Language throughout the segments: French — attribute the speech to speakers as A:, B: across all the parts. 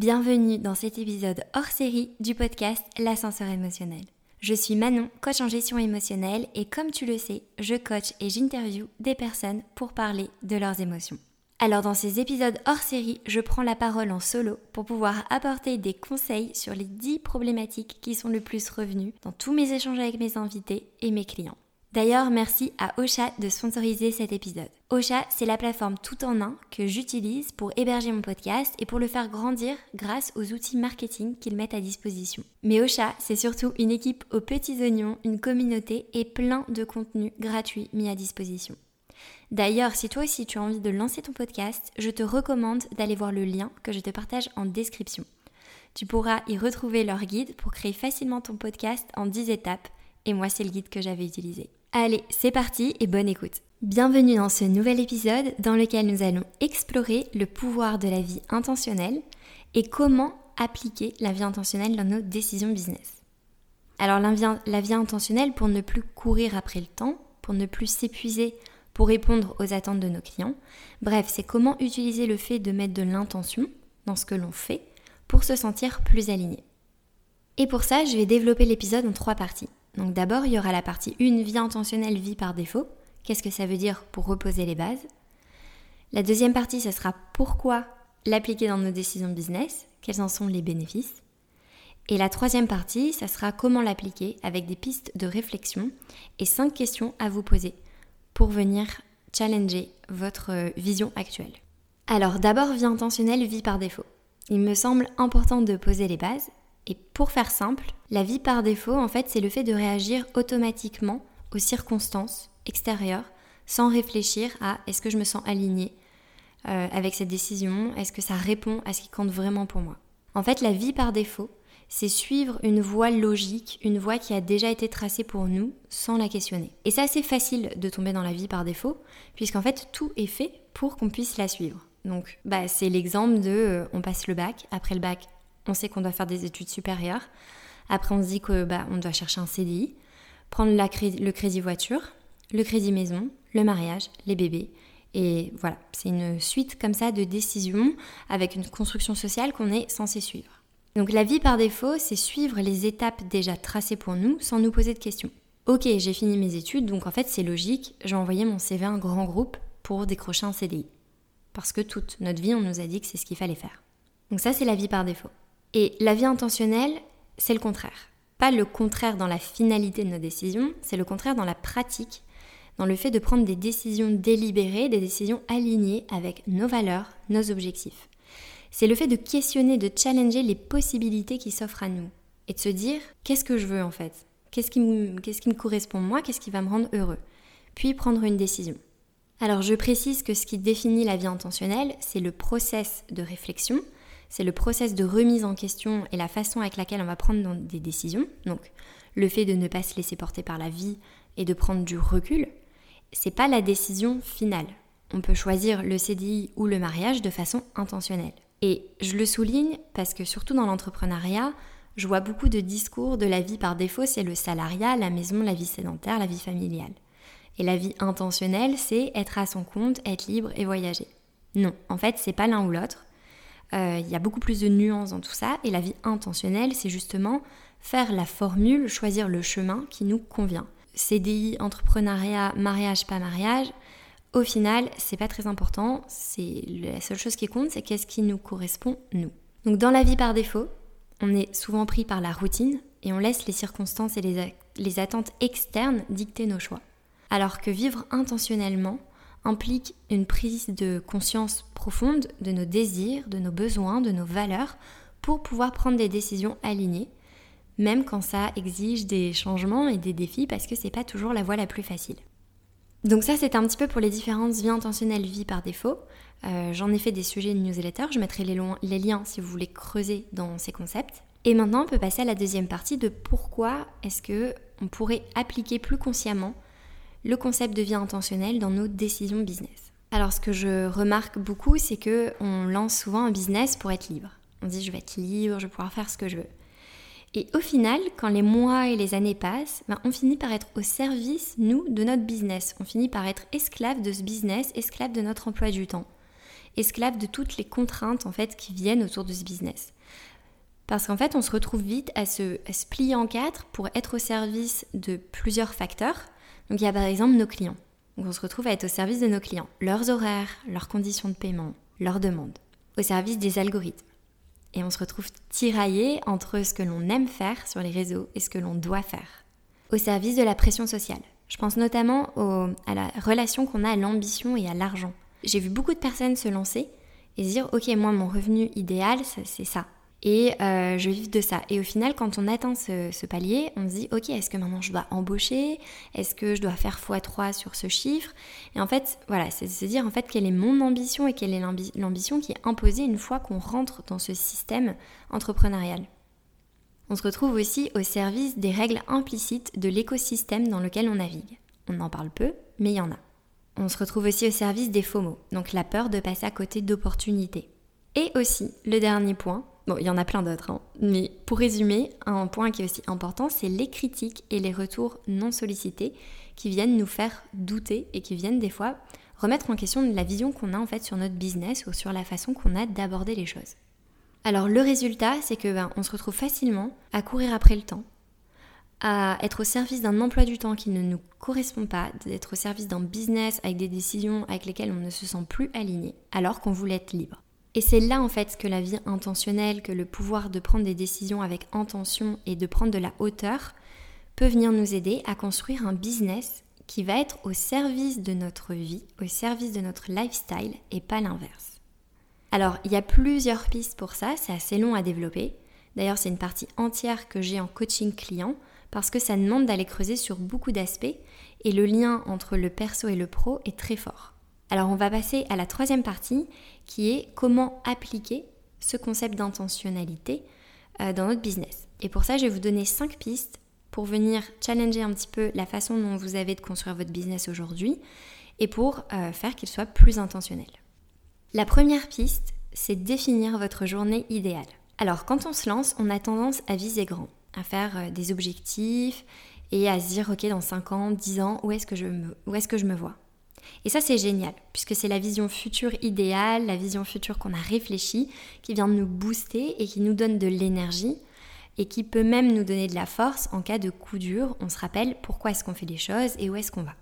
A: Bienvenue dans cet épisode hors série du podcast L'ascenseur émotionnel. Je suis Manon, coach en gestion émotionnelle et comme tu le sais, je coach et j'interview des personnes pour parler de leurs émotions. Alors dans ces épisodes hors série, je prends la parole en solo pour pouvoir apporter des conseils sur les 10 problématiques qui sont le plus revenues dans tous mes échanges avec mes invités et mes clients. D'ailleurs, merci à Ocha de sponsoriser cet épisode. Ocha, c'est la plateforme tout en un que j'utilise pour héberger mon podcast et pour le faire grandir grâce aux outils marketing qu'ils mettent à disposition. Mais Ocha, c'est surtout une équipe aux petits oignons, une communauté et plein de contenus gratuits mis à disposition. D'ailleurs, si toi aussi tu as envie de lancer ton podcast, je te recommande d'aller voir le lien que je te partage en description. Tu pourras y retrouver leur guide pour créer facilement ton podcast en 10 étapes, et moi c'est le guide que j'avais utilisé. Allez, c'est parti et bonne écoute. Bienvenue dans ce nouvel épisode dans lequel nous allons explorer le pouvoir de la vie intentionnelle et comment appliquer la vie intentionnelle dans nos décisions business. Alors la vie, intentionnelle pour ne plus courir après le temps, pour ne plus s'épuiser pour répondre aux attentes de nos clients. Bref, c'est comment utiliser le fait de mettre de l'intention dans ce que l'on fait pour se sentir plus aligné. Et pour ça, je vais développer l'épisode en trois parties. Donc d'abord, il y aura la partie 1, vie intentionnelle, vie par défaut. Qu'est-ce que ça veut dire pour reposer les bases? La deuxième partie, ce sera pourquoi l'appliquer dans nos décisions business, quels en sont les bénéfices? Et la troisième partie, ça sera comment l'appliquer avec des pistes de réflexion et cinq questions à vous poser pour venir challenger votre euh, vision actuelle. Alors d'abord, vie intentionnelle, vie par défaut. Il me semble important de poser les bases et pour faire simple, la vie par défaut, en fait, c'est le fait de réagir automatiquement aux circonstances extérieures sans réfléchir à est-ce que je me sens aligné euh, avec cette décision, est-ce que ça répond à ce qui compte vraiment pour moi. En fait, la vie par défaut, c'est suivre une voie logique, une voie qui a déjà été tracée pour nous sans la questionner. Et c'est assez facile de tomber dans la vie par défaut, puisqu'en fait tout est fait pour qu'on puisse la suivre. Donc bah, c'est l'exemple de euh, on passe le bac, après le bac on sait qu'on doit faire des études supérieures. Après, on se dit que bah, on doit chercher un CDI, prendre le crédit voiture, le crédit maison, le mariage, les bébés. Et voilà, c'est une suite comme ça de décisions avec une construction sociale qu'on est censé suivre. Donc la vie par défaut, c'est suivre les étapes déjà tracées pour nous sans nous poser de questions. Ok, j'ai fini mes études, donc en fait c'est logique, j'ai envoyé mon CV à un grand groupe pour décrocher un CDI. Parce que toute notre vie, on nous a dit que c'est ce qu'il fallait faire. Donc ça, c'est la vie par défaut. Et la vie intentionnelle, c'est le contraire. Pas le contraire dans la finalité de nos décisions, c'est le contraire dans la pratique, dans le fait de prendre des décisions délibérées, des décisions alignées avec nos valeurs, nos objectifs. C'est le fait de questionner, de challenger les possibilités qui s'offrent à nous et de se dire qu'est-ce que je veux en fait? Qu'est-ce qui, me, correspond moi? Qu'est-ce qui va me rendre heureux? Puis prendre une décision. Alors je précise que ce qui définit la vie intentionnelle, c'est le process de réflexion, c'est le process de remise en question et la façon avec laquelle on va prendre des décisions. Donc, le fait de ne pas se laisser porter par la vie et de prendre du recul, c'est pas la décision finale. On peut choisir le CDI ou le mariage de façon intentionnelle. Et je le souligne parce que surtout dans l'entrepreneuriat, je vois beaucoup de discours de la vie par défaut, c'est le salariat, la maison, la vie sédentaire, la vie familiale. Et la vie intentionnelle, c'est être à son compte, être libre et voyager. Non, en fait, c'est pas l'un ou l'autre. Euh, il y a beaucoup plus de nuances dans tout ça. Et la vie intentionnelle, c'est justement faire la formule, choisir le chemin qui nous convient. CDI, entrepreneuriat, mariage, pas mariage, au final, c'est pas très important. C'est la seule chose qui compte, c'est qu'est-ce qui nous correspond nous. Donc dans la vie par défaut, on est souvent pris par la routine et on laisse les circonstances et les, les attentes externes dicter nos choix. Alors que vivre intentionnellement, implique une prise de conscience profonde de nos désirs, de nos besoins, de nos valeurs, pour pouvoir prendre des décisions alignées, même quand ça exige des changements et des défis, parce que c'est pas toujours la voie la plus facile. Donc ça, c'est un petit peu pour les différentes vies intentionnelles, vie par défaut. Euh, j'en ai fait des sujets de newsletter, je mettrai les, les liens si vous voulez creuser dans ces concepts. Et maintenant, on peut passer à la deuxième partie de pourquoi est-ce que on pourrait appliquer plus consciemment le concept de vie intentionnelle dans nos décisions business. Alors ce que je remarque beaucoup, c'est que on lance souvent un business pour être libre. On dit je vais être libre, je vais pouvoir faire ce que je veux. Et au final, quand les mois et les années passent, ben, on finit par être au service, nous, de notre business. On finit par être esclave de ce business, esclave de notre emploi du temps. esclave de toutes les contraintes en fait qui viennent autour de ce business. Parce qu'en fait, on se retrouve vite à se, plier en quatre pour être au service de plusieurs facteurs. Donc il y a par exemple nos clients. Donc on se retrouve à être au service de nos clients, leurs horaires, leurs conditions de paiement, leurs demandes, au service des algorithmes. Et on se retrouve tiraillé entre ce que l'on aime faire sur les réseaux et ce que l'on doit faire, au service de la pression sociale. Je pense notamment à la relation qu'on a à l'ambition et à l'argent. J'ai vu beaucoup de personnes se lancer et se dire, ok, moi, mon revenu idéal, c'est ça et euh, je vis de ça. Et au final, quand on atteint ce, palier, on se dit, ok, est-ce que maintenant je dois embaucher? Est-ce que je dois faire x3 sur ce chiffre? Et en fait, voilà, c'est de se dire en fait quelle est mon ambition et quelle est l'ambition qui est imposée une fois qu'on rentre dans ce système entrepreneurial. On se retrouve aussi au service des règles implicites de l'écosystème dans lequel on navigue. On en parle peu, mais il y en a. On se retrouve aussi au service des FOMO, donc la peur de passer à côté d'opportunités. Et aussi, le dernier point, Bon, il y en a plein d'autres, hein. mais pour résumer, un point qui est aussi important, c'est les critiques et les retours non sollicités qui viennent nous faire douter et qui viennent des fois remettre en question la vision qu'on a en fait sur notre business ou sur la façon qu'on a d'aborder les choses. Alors le résultat, c'est que ben, on se retrouve facilement à courir après le temps, à être au service d'un emploi du temps qui ne nous correspond pas, d'être au service d'un business avec des décisions avec lesquelles on ne se sent plus aligné, alors qu'on voulait être libre. Et c'est là en fait que la vie intentionnelle, que le pouvoir de prendre des décisions avec intention et de prendre de la hauteur peut venir nous aider à construire un business qui va être au service de notre vie, au service de notre lifestyle et pas l'inverse. Alors il y a plusieurs pistes pour ça, c'est assez long à développer. D'ailleurs c'est une partie entière que j'ai en coaching client parce que ça demande d'aller creuser sur beaucoup d'aspects et le lien entre le perso et le pro est très fort. Alors on va passer à la troisième partie qui est comment appliquer ce concept d'intentionnalité euh, dans notre business. Et pour ça, je vais vous donner cinq pistes pour venir challenger un petit peu la façon dont vous avez de construire votre business aujourd'hui et pour euh, faire qu'il soit plus intentionnel. La première piste, c'est définir votre journée idéale. Alors quand on se lance, on a tendance à viser grand, à faire euh, des objectifs et à se dire ok dans 5 ans, 10 ans, où est-ce que, je où est-ce que je me vois? Et ça, c'est génial, puisque c'est la vision future idéale, la vision future qu'on a réfléchie, qui vient de nous booster et qui nous donne de l'énergie et qui peut même nous donner de la force en cas de coup dur. On se rappelle pourquoi est-ce qu'on fait les choses et où est-ce qu'on va.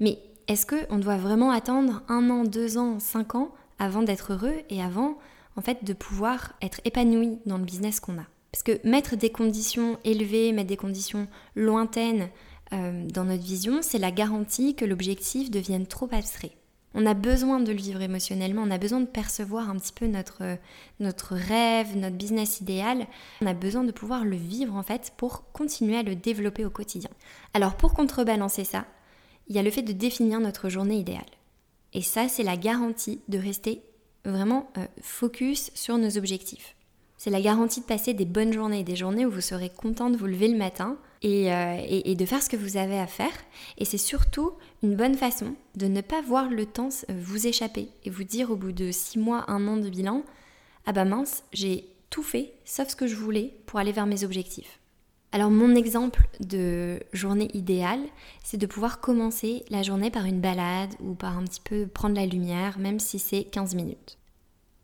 A: Mais est-ce qu'on doit vraiment attendre un an, deux ans, cinq ans avant d'être heureux et avant, en fait, de pouvoir être épanoui dans le business qu'on a? Parce que mettre des conditions élevées, mettre des conditions lointaines, euh, dans notre vision, c'est la garantie que l'objectif devienne trop abstrait. On a besoin de le vivre émotionnellement, on a besoin de percevoir un petit peu notre, notre rêve, notre business idéal. On a besoin de pouvoir le vivre en fait pour continuer à le développer au quotidien. Alors pour contrebalancer ça, il y a le fait de définir notre journée idéale. Et ça, c'est la garantie de rester vraiment euh, focus sur nos objectifs. C'est la garantie de passer des bonnes journées, des journées où vous serez content de vous lever le matin euh, et, de faire ce que vous avez à faire. Et c'est surtout une bonne façon de ne pas voir le temps vous échapper et vous dire au bout de six mois, un an de bilan, ah bah mince, j'ai tout fait sauf ce que je voulais pour aller vers mes objectifs. Alors mon exemple de journée idéale, c'est de pouvoir commencer la journée par une balade ou par un petit peu prendre la lumière, même si c'est 15 minutes.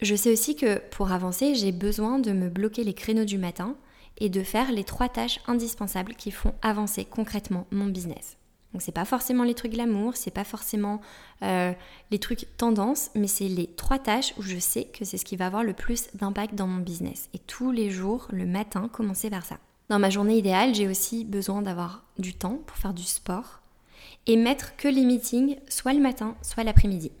A: Je sais aussi que pour avancer, j'ai besoin de me bloquer les créneaux du matin et de faire les trois tâches indispensables qui font avancer concrètement mon business. Donc c'est pas forcément les trucs glamour, c'est pas forcément euh, les trucs tendance, mais c'est les trois tâches où je sais que c'est ce qui va avoir le plus d'impact dans mon business. Et tous les jours, le matin, commencer par ça. Dans ma journée idéale, j'ai aussi besoin d'avoir du temps pour faire du sport et mettre que les meetings soit le matin, soit l'après-midi.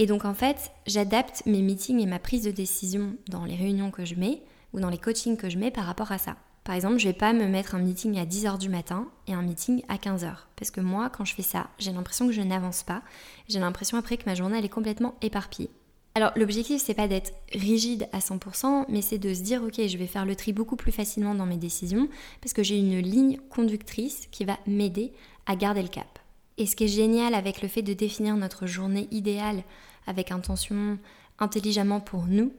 A: Et donc en fait, j'adapte mes meetings et ma prise de décision dans les réunions que je mets ou dans les coachings que je mets par rapport à ça. Par exemple, je vais pas me mettre un meeting à 10h du matin et un meeting à 15h. Parce que moi, quand je fais ça, j'ai l'impression que je n'avance pas. J'ai l'impression après que ma journée, est complètement éparpillée. Alors, l'objectif, c'est pas d'être rigide à 100%, mais c'est de se dire, ok, je vais faire le tri beaucoup plus facilement dans mes décisions, parce que j'ai une ligne conductrice qui va m'aider à garder le cap. Et ce qui est génial avec le fait de définir notre journée idéale avec intention, intelligemment pour nous,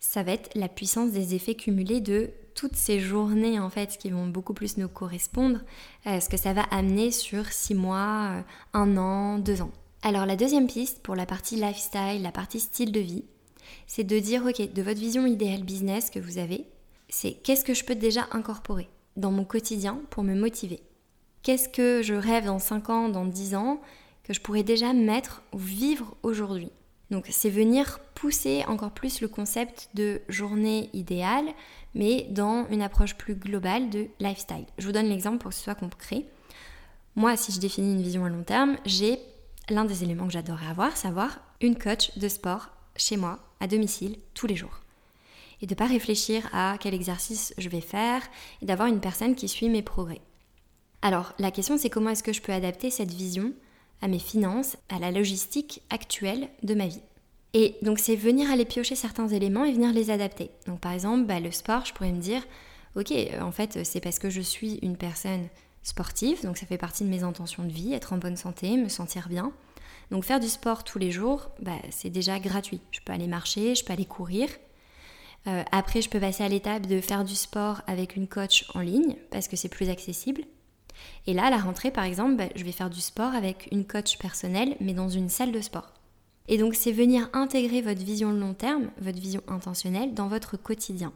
A: ça va être la puissance des effets cumulés de toutes ces journées en fait qui vont beaucoup plus nous correspondre, euh, ce que ça va amener sur six mois, euh, un an, deux ans. Alors la deuxième piste pour la partie lifestyle, la partie style de vie, c'est de dire, ok, de votre vision idéale business que vous avez, c'est qu'est-ce que je peux déjà incorporer dans mon quotidien pour me motiver? Qu'est-ce que je rêve dans 5 ans, dans 10 ans, que je pourrais déjà mettre ou vivre aujourd'hui? Donc c'est venir pousser encore plus le concept de journée idéale, mais dans une approche plus globale de lifestyle. Je vous donne l'exemple pour que ce soit concret. Moi, si je définis une vision à long terme, j'ai l'un des éléments que j'adorerais avoir, savoir une coach de sport chez moi, à domicile, tous les jours. Et de ne pas réfléchir à quel exercice je vais faire et d'avoir une personne qui suit mes progrès. Alors, la question c'est comment est-ce que je peux adapter cette vision à mes finances, à la logistique actuelle de ma vie. Et donc c'est venir aller piocher certains éléments et venir les adapter. Donc par exemple, bah, le sport, je pourrais me dire, ok, en fait c'est parce que je suis une personne sportive, donc ça fait partie de mes intentions de vie, être en bonne santé, me sentir bien. Donc faire du sport tous les jours, bah, c'est déjà gratuit. Je peux aller marcher, je peux aller courir. Euh, après, je peux passer à l'étape de faire du sport avec une coach en ligne parce que c'est plus accessible. Et là, à la rentrée, par exemple, bah, je vais faire du sport avec une coach personnelle, mais dans une salle de sport. Et donc, c'est venir intégrer votre vision long terme, votre vision intentionnelle dans votre quotidien.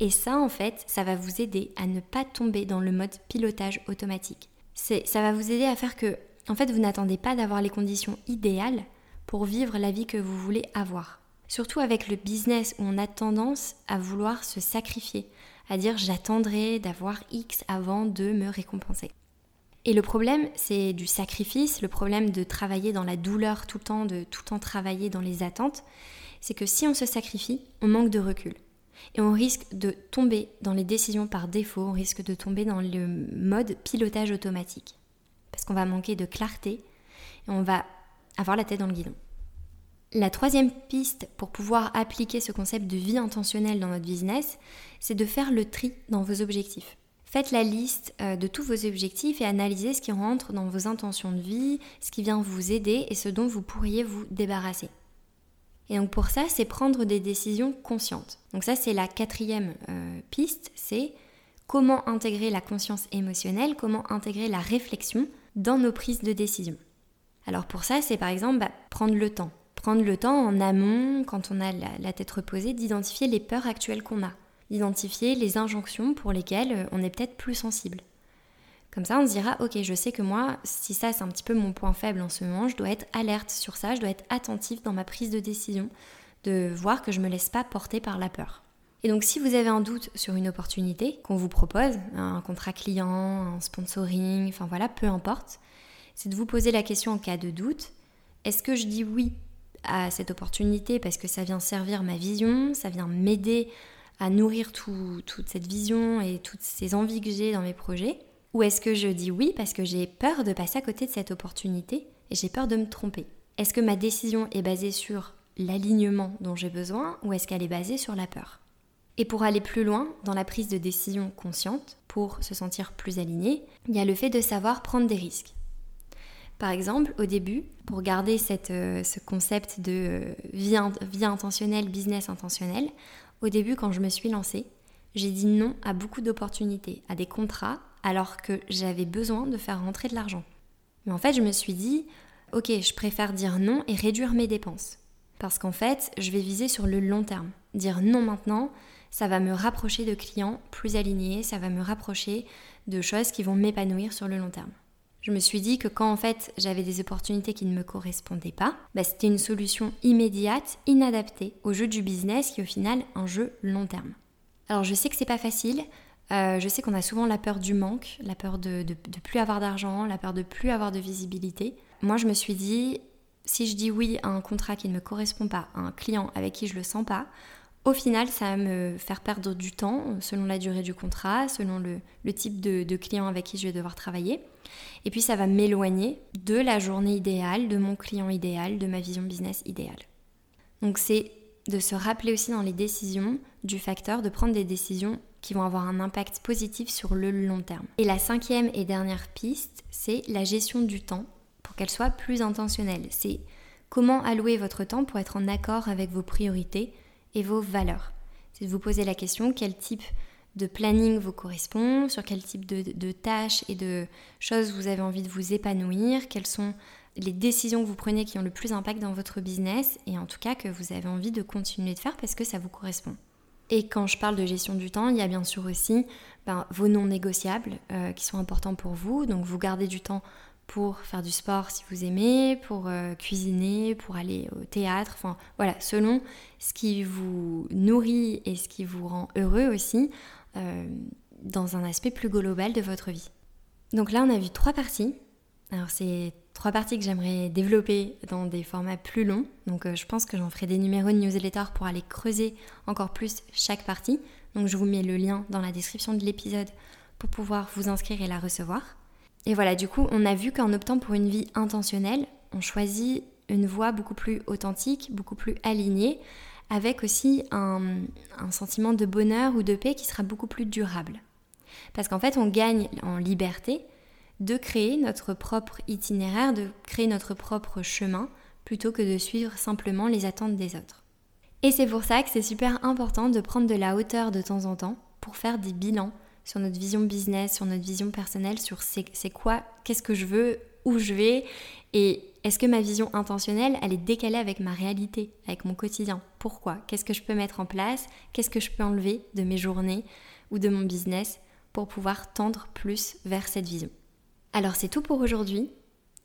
A: Et ça, en fait, ça va vous aider à ne pas tomber dans le mode pilotage automatique. Ça va vous aider à faire que en fait, vous n'attendez pas d'avoir les conditions idéales pour vivre la vie que vous voulez avoir. Surtout avec le business où on a tendance à vouloir se sacrifier, à dire j'attendrai d'avoir X avant de me récompenser. Et le problème, c'est du sacrifice, le problème de travailler dans la douleur tout le temps, de tout le temps travailler dans les attentes, c'est que si on se sacrifie, on manque de recul. Et on risque de tomber dans les décisions par défaut, on risque de tomber dans le mode pilotage automatique parce qu'on va manquer de clarté et on va avoir la tête dans le guidon. La troisième piste pour pouvoir appliquer ce concept de vie intentionnelle dans notre business, c'est de faire le tri dans vos objectifs. Faites la liste euh, de tous vos objectifs et analysez ce qui rentre dans vos intentions de vie, ce qui vient vous aider et ce dont vous pourriez vous débarrasser. Et donc pour ça, c'est prendre des décisions conscientes. Donc ça, c'est la quatrième euh, piste, c'est comment intégrer la conscience émotionnelle, comment intégrer la réflexion dans nos prises de décision. Alors pour ça, c'est par exemple bah, prendre le temps. Prendre le temps en amont, quand on a la, tête reposée, d'identifier les peurs actuelles qu'on a, d'identifier les injonctions pour lesquelles euh, on est peut-être plus sensible. Comme ça, on se dira, ok, je sais que moi, si ça c'est un petit peu mon point faible en ce moment, je dois être alerte sur ça, je dois être attentif dans ma prise de décision, de voir que je ne me laisse pas porter par la peur. Et donc si vous avez un doute sur une opportunité qu'on vous propose, un contrat client, un sponsoring, enfin voilà, peu importe, c'est de vous poser la question en cas de doute, est-ce que je dis oui à cette opportunité parce que ça vient servir ma vision, ça vient m'aider à nourrir toute cette vision et toutes ces envies que j'ai dans mes projets. Ou est-ce que je dis oui parce que j'ai peur de passer à côté de cette opportunité et j'ai peur de me tromper? Est-ce que ma décision est basée sur l'alignement dont j'ai besoin ou est-ce qu'elle est basée sur la peur? Et pour aller plus loin dans la prise de décision consciente, pour se sentir plus aligné, il y a le fait de savoir prendre des risques. Par exemple, au début, pour garder euh, ce concept de euh, vie, vie intentionnelle, business intentionnel, au début, quand je me suis lancée, j'ai dit non à beaucoup d'opportunités, à des contrats, alors que j'avais besoin de faire rentrer de l'argent. Mais en fait, je me suis dit, ok, je préfère dire non et réduire mes dépenses. Parce qu'en fait, je vais viser sur le long terme. Dire non maintenant, ça va me rapprocher de clients plus alignés, ça va me rapprocher de choses qui vont m'épanouir sur le long terme. Je me suis dit que quand en fait j'avais des opportunités qui ne me correspondaient pas, bah, c'était une solution immédiate, inadaptée au jeu du business qui est au final un jeu long terme. Alors je sais que c'est pas facile, euh, je sais qu'on a souvent la peur du manque, la peur de, de, plus avoir d'argent, la peur de plus avoir de visibilité. Moi je me suis dit, si je dis oui à un contrat qui ne me correspond pas, à un client avec qui je le sens pas, au final, ça va me faire perdre du temps selon la durée du contrat, selon le, type de, de, client avec qui je vais devoir travailler. Et puis ça va m'éloigner de la journée idéale, de mon client idéal, de ma vision business idéale. Donc c'est de se rappeler aussi dans les décisions du facteur de prendre des décisions qui vont avoir un impact positif sur le long terme. Et la cinquième et dernière piste, c'est la gestion du temps pour qu'elle soit plus intentionnelle. C'est comment allouer votre temps pour être en accord avec vos priorités et vos valeurs. C'est de vous poser la question quel type de planning vous correspond, sur quel type de, tâches et de choses vous avez envie de vous épanouir, quelles sont les décisions que vous prenez qui ont le plus d'impact dans votre business et en tout cas que vous avez envie de continuer de faire parce que ça vous correspond. Et quand je parle de gestion du temps, il y a bien sûr aussi ben, vos non négociables euh, qui sont importants pour vous. Donc vous gardez du temps pour faire du sport si vous aimez, pour euh, cuisiner, pour aller au théâtre, enfin voilà, selon ce qui vous nourrit et ce qui vous rend heureux aussi euh, dans un aspect plus global de votre vie. Donc là on a vu trois parties. Alors c'est trois parties que j'aimerais développer dans des formats plus longs. Donc euh, je pense que j'en ferai des numéros de newsletter pour aller creuser encore plus chaque partie. Donc je vous mets le lien dans la description de l'épisode pour pouvoir vous inscrire et la recevoir. Et voilà, du coup, on a vu qu'en optant pour une vie intentionnelle, on choisit une voie beaucoup plus authentique, beaucoup plus alignée, avec aussi un, sentiment de bonheur ou de paix qui sera beaucoup plus durable. Parce qu'en fait, on gagne en liberté de créer notre propre itinéraire, de créer notre propre chemin, plutôt que de suivre simplement les attentes des autres. Et c'est pour ça que c'est super important de prendre de la hauteur de temps en temps pour faire des bilans sur notre vision business, sur notre vision personnelle, sur c'est quoi, qu'est-ce que je veux, où je vais, et est-ce que ma vision intentionnelle, elle est décalée avec ma réalité, avec mon quotidien? Pourquoi? Qu'est-ce que je peux mettre en place? Qu'est-ce que je peux enlever de mes journées ou de mon business pour pouvoir tendre plus vers cette vision? Alors c'est tout pour aujourd'hui.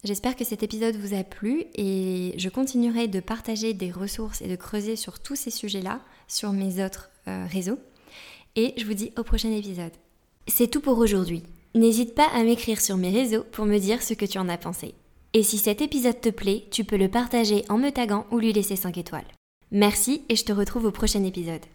A: J'espère que cet épisode vous a plu et je continuerai de partager des ressources et de creuser sur tous ces sujets-là sur mes autres euh, réseaux. Et je vous dis au prochain épisode. C'est tout pour aujourd'hui. N'hésite pas à m'écrire sur mes réseaux pour me dire ce que tu en as pensé. Et si cet épisode te plaît, tu peux le partager en me taguant ou lui laisser 5 étoiles. Merci et je te retrouve au prochain épisode.